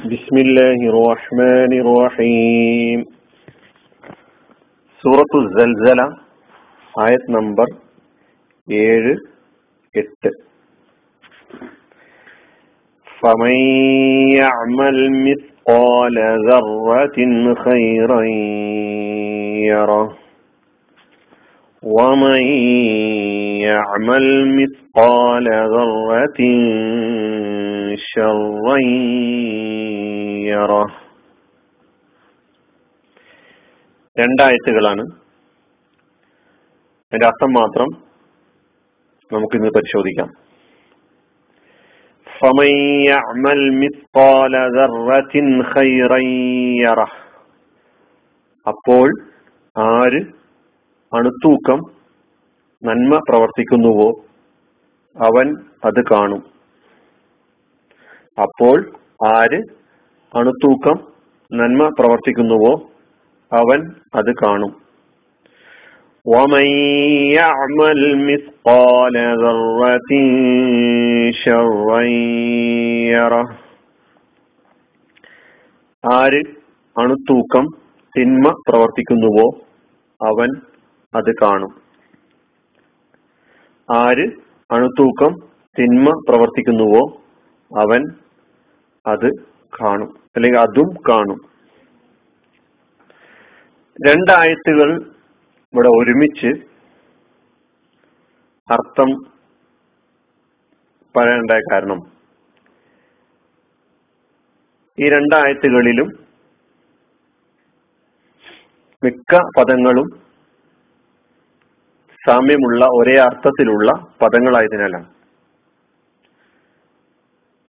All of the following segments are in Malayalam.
بسم الله الرحمن الرحيم സൂറത്തു സൽസല ആയത് നമ്പർ ഏഴ് എട്ട് فمن يعمل مثقال ذرة خيرا يره ومن يعمل مثقال ذرة شرا يره രണ്ടായത്തുകളാണ് അതിന്റെ അർത്ഥം മാത്രം നമുക്കിന്ന് പരിശോധിക്കാം فمن يعمل مثقال ذرة خيرا يره അപ്പോൾ ആര് അണുത്തൂക്കം നന്മ പ്രവർത്തിക്കുന്നുവോ അവൻ അത് കാണും അപ്പോൾ ആര് അണുത്തൂക്കം നന്മ പ്രവർത്തിക്കുന്നുവോ അവൻ അത് കാണും ومن يعمل مثقال ذرة شرا يره ആര് അണുത്തൂക്കം തിന്മ പ്രവർത്തിക്കുന്നുവോ അവൻ അത് കാണും ആര് അണുത്തൂക്കം തിന്മ പ്രവർത്തിക്കുന്നുവോ അവൻ അത് കാണും. അല്ലെങ്കിൽ അതും കാണും. രണ്ടായത്തുകൾ ഇവിടെ ഒരുമിച്ച് അർത്ഥം പറയേണ്ട കാരണം. ഈ രണ്ടായത്തുകളിലും മിക്ക പദങ്ങളും സാമ്യമുള്ള ഒരേ അർത്ഥത്തിലുള്ള പദങ്ങളായതിനാലാണ്.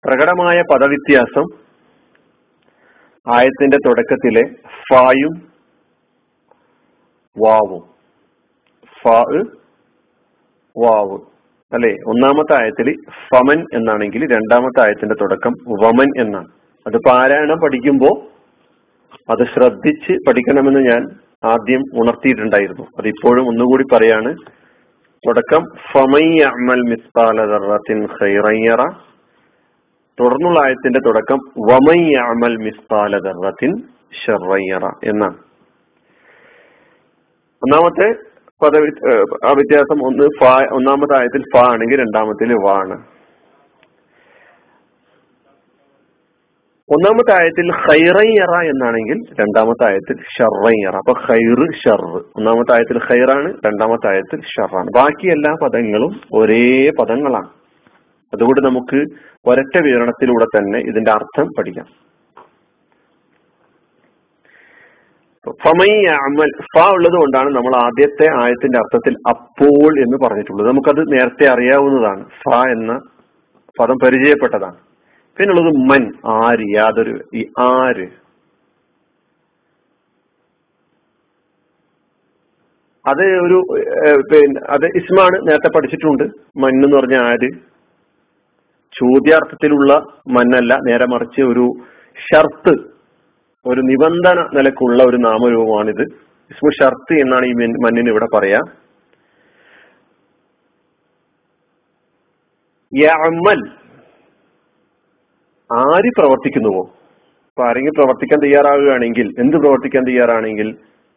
പ്രകടമായ പദവ്യത്യാസം ആയത്തിന്റെ തുടക്കത്തിലെ ഫായും വാവും. ഫാ വാവ്. അല്ലെ? ഒന്നാമത്തെ ആയത്തിൽ ഫമൻ എന്നാണെങ്കിൽ രണ്ടാമത്തെ ആയത്തിന്റെ തുടക്കം വമൻ എന്നാണ്. അത് പാരായണം പഠിക്കുമ്പോൾ അത് ശ്രദ്ധിച്ച് പഠിക്കണമെന്ന് ഞാൻ ആദ്യം ഉണർത്തിയിട്ടുണ്ടായിരുന്നു. അതിപ്പോഴും ഒന്നുകൂടി പറയാണ്. തുടക്കം ഫമയ്യമൽ മിസ്താലത്തിൻ ഖൈറയ്യറ തുടർന്നുള്ള ആയത്തിന്റെ തുടക്കം വമയ്യമൽ മിസ്താലത്തിൻ ഷറയ്യറ എന്നാണ്. ഒന്നാമത്തെ പദ വ്യത്യാസം ഒന്ന് ഫ ഒന്നാമത്തെ ആയത്തിൽ ഫ ആണെങ്കിൽ രണ്ടാമത്തിൽ വ ആണ് ഒന്നാമത്തെ ആയത്തിൽ ഖൈറയ്യറ എന്നാണെങ്കിൽ രണ്ടാമത്തെ ആയത്തിൽ ഷർറയ്യറ അപ്പൊ ഖൈറ് ഷർ ഒന്നാമത്തെ ആയത്തിൽ ഖൈറാണ് രണ്ടാമത്തെ ആയത്തിൽ ഷറാണ് ബാക്കി എല്ലാ പദങ്ങളും ഒരേ പദങ്ങളാണ്. അതുകൊണ്ട് നമുക്ക് ഒരൊറ്റ വിവരണത്തിലൂടെ തന്നെ ഇതിന്റെ അർത്ഥം പഠിക്കാം. ഫമൈ അമൽ ഫ ഉള്ളത് കൊണ്ടാണ് നമ്മൾ ആദ്യത്തെ ആയത്തിന്റെ അർത്ഥത്തിൽ അപ്പോൾ എന്ന് പറഞ്ഞിട്ടുള്ളത്. നമുക്കത് നേരത്തെ അറിയാവുന്നതാണ്. ഫ എന്ന പദം പരിചയപ്പെട്ടതാണ്. പിന്നുള്ളത് മൻ ആര് യാതൊരു ഈ ആര്. അത് ഒരു പിന്നെ അത് ഇസ്മാണ് നേരത്തെ പഠിച്ചിട്ടുണ്ട്. മൻ എന്ന് പറഞ്ഞ ആര്. ചോദ്യാർത്ഥത്തിലുള്ള മന്നല്ല നേരെ മറിച്ച് ഒരു ഷർത്ത് ഒരു നിബന്ധന നിലക്കുള്ള ഒരു നാമരൂപമാണിത്. ഇസ്മു ഷർത്ത് എന്നാണ് ഈ മണ്ണിന് ഇവിടെ പറയാ. യമൽ ആര് പ്രവർത്തിക്കുന്നുവോ? അപ്പൊ ആരെങ്കിലും പ്രവർത്തിക്കാൻ തയ്യാറാവുകയാണെങ്കിൽ എന്ത് പ്രവർത്തിക്കാൻ തയ്യാറാണെങ്കിൽ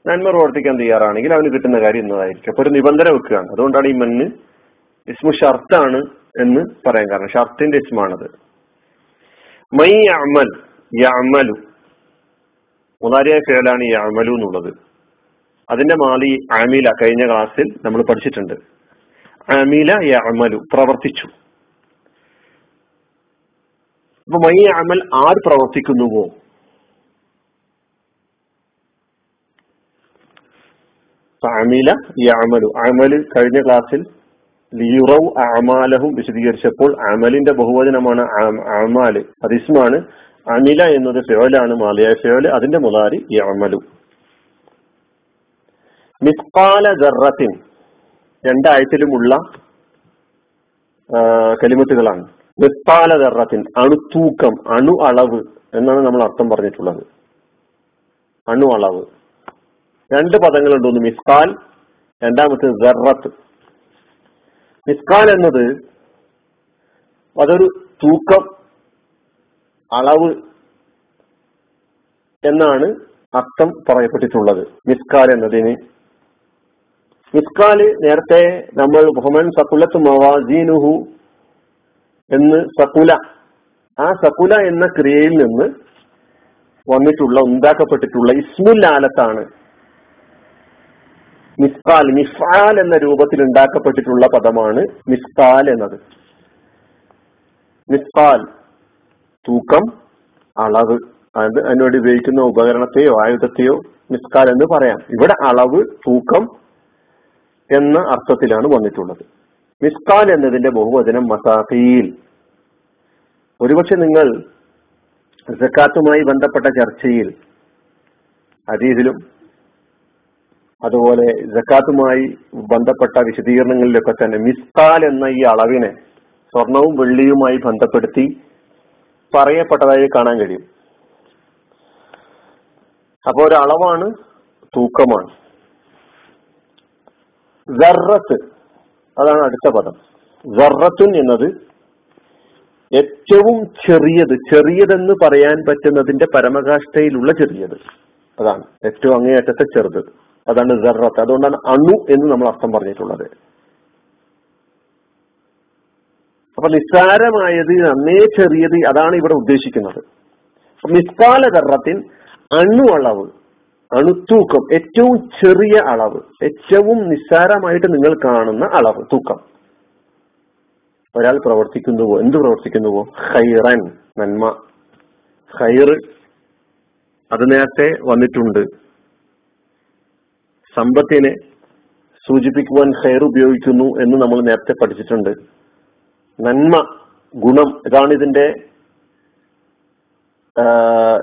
നന്മ പ്രവർത്തിക്കാൻ തയ്യാറാണെങ്കിൽ അവന് കിട്ടുന്ന കാര്യം എന്നതായിരിക്കും അപ്പൊ ഒരു നിബന്ധന വെക്കുകയാണ്. അതുകൊണ്ടാണ് ഈ മണ്ണ് ഇസ്മു ഷർത്താണ് എന്ന് പറയാൻ കാരണം. ഷർത്തിന്റെ ഇസ്മാണത്. മൈ അമൽ യമലു മുതാരിയായ ഫേലാണ് അമലു എന്നുള്ളത്. അതിന്റെ മാലി അമില കഴിഞ്ഞ ക്ലാസ്സിൽ നമ്മൾ പഠിച്ചിട്ടുണ്ട്. അമില യമലു പ്രവർത്തിച്ചു. അപ്പൊ മൈ അമൽ ആര് പ്രവർത്തിക്കുന്നുവോ? അമില യമലു അമൽ കഴിഞ്ഞ ക്ലാസ്സിൽ ലിയുറവ് അമാലഹും വിശദീകരിച്ചപ്പോൾ അമലിന്റെ ബഹുവചനമാണ് അമാൽ. അത് ഇസ്മാണ്. അമില എന്നത് ഫേലാണ് മാലിയായ ഫേൽ അതിന്റെ മുതാരി ഈ അമലു മിസ്കാല ജറത്തിൻ രണ്ടായത്തിലുമുള്ള കലിമത്തുകളാണ്. മിസ്കാല ജറത്തിൻ അണുത്തൂക്കം അണു അളവ് എന്നാണ് നമ്മൾ അർത്ഥം പറഞ്ഞിട്ടുള്ളത്. അണു അളവ് രണ്ട് പദങ്ങളുണ്ട് ഒന്ന് മിസ്കാൽ രണ്ടാമത്തെ ജറത്ത് മിസ്കാൽ എന്നത് അതൊരു തൂക്കം അളവ് എന്നാണ് അർത്ഥം പറയപ്പെട്ടിട്ടുള്ളത്. മിസ്കാൽ എന്നതിന്. മിസ്കാൽ നേരത്തെ നമ്മൾ ബഹുമൻ സക്കുലത്ത് മവാജീനുഹു എന്ന് സക്കുല ആ സക്കുല എന്ന ക്രിയയിൽ നിന്ന് വന്നിട്ടുള്ള ഉണ്ടാക്കപ്പെട്ടിട്ടുള്ള ഇസ്മുല്ലാലത്താണ് മിസ്കാൽ മിഫാൽ എന്ന രൂപത്തിൽ ഉണ്ടാക്കപ്പെട്ടിട്ടുള്ള പദമാണ് മിസ്കാൽ എന്നത്. മിസ്കാൽ തൂക്കം അളവ് അത് അതിനോട് ഉപയോഗിക്കുന്ന ഉപകരണത്തെയോ ആയുധത്തെയോ മിസ്കാൽ എന്ന് പറയാം. ഇവിടെ അളവ് തൂക്കം എന്ന അർത്ഥത്തിലാണ് വന്നിട്ടുള്ളത്. മിസ്കാൽ എന്നതിന്റെ ബഹുവചനം മസാഫീൽ ഒരുപക്ഷെ നിങ്ങൾ സക്കാത്തുമായി ബന്ധപ്പെട്ട ചർച്ചയിൽ ഹദീസിലും അതുപോലെ ജക്കാത്തുമായി ബന്ധപ്പെട്ട വിശദീകരണങ്ങളിലൊക്കെ തന്നെ മിസ്താൽ എന്ന ഈ അളവിനെ സ്വർണവും വെള്ളിയുമായി ബന്ധപ്പെടുത്തി പറയപ്പെട്ടതായി കാണാൻ കഴിയും. അപ്പൊ ഒരു അളവാണ് തൂക്കമാണ്. ജറത്ത് അതാണ് അടുത്ത പദം. ജറത്തുൻ എന്നത് ഏറ്റവും ചെറിയത് ചെറിയതെന്ന് പറയാൻ പറ്റുന്നതിന്റെ പരമകാഷ്ഠയിലുള്ള ചെറിയത്. അതാണ് ഏറ്റവും അങ്ങേയറ്റത്തെ ചെറുത്. അതാണ് ജറത്ത് അതുകൊണ്ടാണ് അണു എന്ന് നമ്മൾ അർത്ഥം പറഞ്ഞിട്ടുള്ളത്. അപ്പൊ നിസ്സാരമായത് നന്നേ ചെറിയത് അതാണ് ഇവിടെ ഉദ്ദേശിക്കുന്നത്. മിസ്കാല ദർറത്തിൻ അണു അളവ് അണുത്തൂക്കം ഏറ്റവും ചെറിയ അളവ് ഏറ്റവും നിസ്സാരമായിട്ട് നിങ്ങൾ കാണുന്ന അളവ് തൂക്കം. ഒരാൾ പ്രവർത്തിക്കുന്നുവോ? എന്ത് പ്രവർത്തിക്കുന്നുവോ? ഹൈറൻ നന്മ. ഹൈർ അത് നേരത്തെ വന്നിട്ടുണ്ട്. സമ്പത്തിനെ സൂചിപ്പിക്കുവാൻ ഹെയർ ഉപയോഗിക്കുന്നു എന്ന് നമ്മൾ നേരത്തെ പഠിച്ചിട്ടുണ്ട്. നന്മ ഗുണം ഇതാണ് ഇതിന്റെ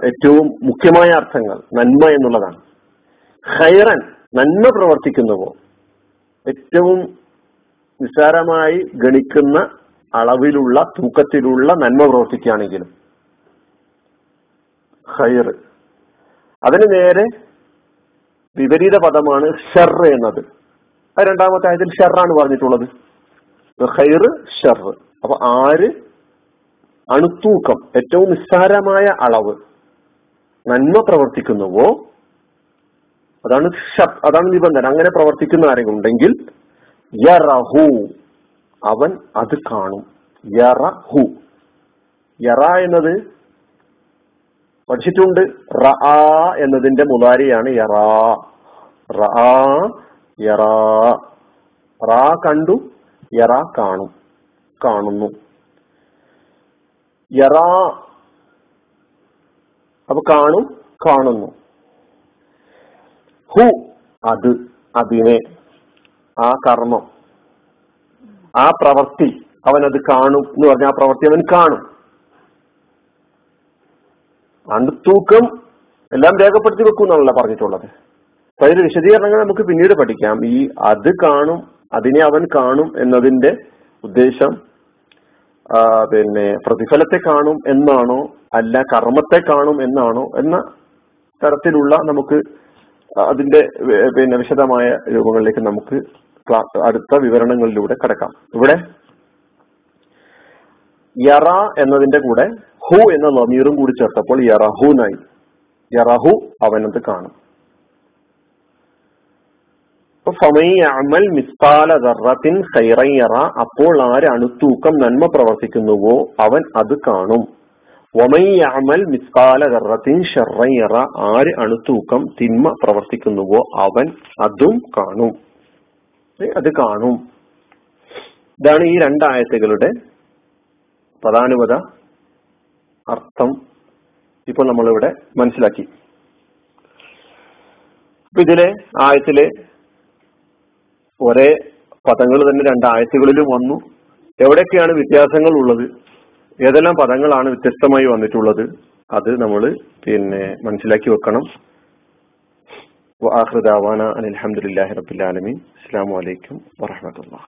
ഏറ്റവും മുഖ്യമായ അർത്ഥങ്ങൾ. നന്മ എന്നുള്ളതാണ്. ഹൈറൻ നന്മ പ്രവർത്തിക്കുന്നുവോ? ഏറ്റവും നിസ്സാരമായി ഗണിക്കുന്ന അളവിലുള്ള തൂക്കത്തിലുള്ള നന്മ പ്രവർത്തിക്കുകയാണെങ്കിലും ഹൈർ അതിന് നേരെ വിപരീത പദമാണ് ഷെർ എന്നത്. രണ്ടാമത്തെ ആയതിൽ ഷെറാണ് പറഞ്ഞിട്ടുള്ളത്. ഖൈർ ഷെർ. അപ്പൊ ആര്? അണുത്തൂക്കം. ഏറ്റവും നിസ്സാരമായ അളവ്. നന്മ പ്രവർത്തിക്കുന്നുവോ? അതാണ് ഷർ അതാണ് നിബന്ധന. അങ്ങനെ പ്രവർത്തിക്കുന്ന ആരെങ്കിലും ഉണ്ടെങ്കിൽ യറഹു. അവൻ അത് കാണും. യറഹു. യറ എന്നത് പഠിച്ചിട്ടുണ്ട്. റ എന്നതിന്റെ മുതാരിയാണ് യറാ റ. യറാ റാ. കണ്ടു യറാ കാണും. കാണുന്നു. യറാ അപ്പൊ കാണും കാണുന്നു. ഹു അത് അതിനെ ആ കർമ്മം. ആ പ്രവൃത്തി അവൻ അത് കാണും എന്ന് പറഞ്ഞ ആ പ്രവൃത്തി അവൻ കാണും. അണ്ടുത്തൂക്കം എല്ലാം രേഖപ്പെടുത്തി വെക്കും എന്നാണല്ലോ പറഞ്ഞിട്ടുള്ളത്. അപ്പൊ അതിന്റെ വിശദീകരണങ്ങൾ നമുക്ക് പിന്നീട് പഠിക്കാം. ഈ അത് കാണും അതിനെ അവൻ കാണും എന്നതിന്റെ ഉദ്ദേശം പിന്നെ പ്രതിഫലത്തെ കാണും എന്നാണോ അല്ല കർമ്മത്തെ കാണും എന്നാണോ എന്ന തരത്തിലുള്ള നമുക്ക് അതിന്റെ പിന്നെ വിശദമായ രൂപങ്ങളിലേക്ക് നമുക്ക് അടുത്ത വിവരണങ്ങളിലൂടെ കടക്കാം. ഇവിടെ യറ എന്നതിന്റെ കൂടെ ഹു എന്ന ലമീറും കൂടി ചേർത്തപ്പോൾ യറഹുനായി യറഹു അവനത് കാണും. അപ്പോൾ ആര് അണുത്തൂക്കം നന്മ പ്രവർത്തിക്കുന്നുവോ അവൻ അത് കാണും. അമൽ മിസ്കാല ദർറത്തിൻ യറ ആര് അണുത്തൂക്കം തിന്മ പ്രവർത്തിക്കുന്നുവോ അവൻ അതും കാണും. അത് കാണും. ഇതാണ് ഈ രണ്ടായത്തുകളുടെ പ്രധാനവത അർത്ഥം ഇപ്പോൾ നമ്മളിവിടെ മനസ്സിലാക്കി. അപ്പൊ ഇതിലെ ആയത്തിലെ ഒരേ പദങ്ങൾ തന്നെ രണ്ട് ആയത്തുകളിലും വന്നു. എവിടെയൊക്കെയാണ് വ്യത്യാസങ്ങൾ ഉള്ളത്? ഏതെല്ലാം പദങ്ങളാണ് വ്യത്യസ്തമായി വന്നിട്ടുള്ളത്? അത് നമ്മൾ പിന്നെ മനസ്സിലാക്കി വെക്കണം. വാഹൃദാവാന അലഹമുല്ലാഹി റബുല്ലാലമീൻ അസ്സാം വലൈക്കും വാഹമത്തല്ല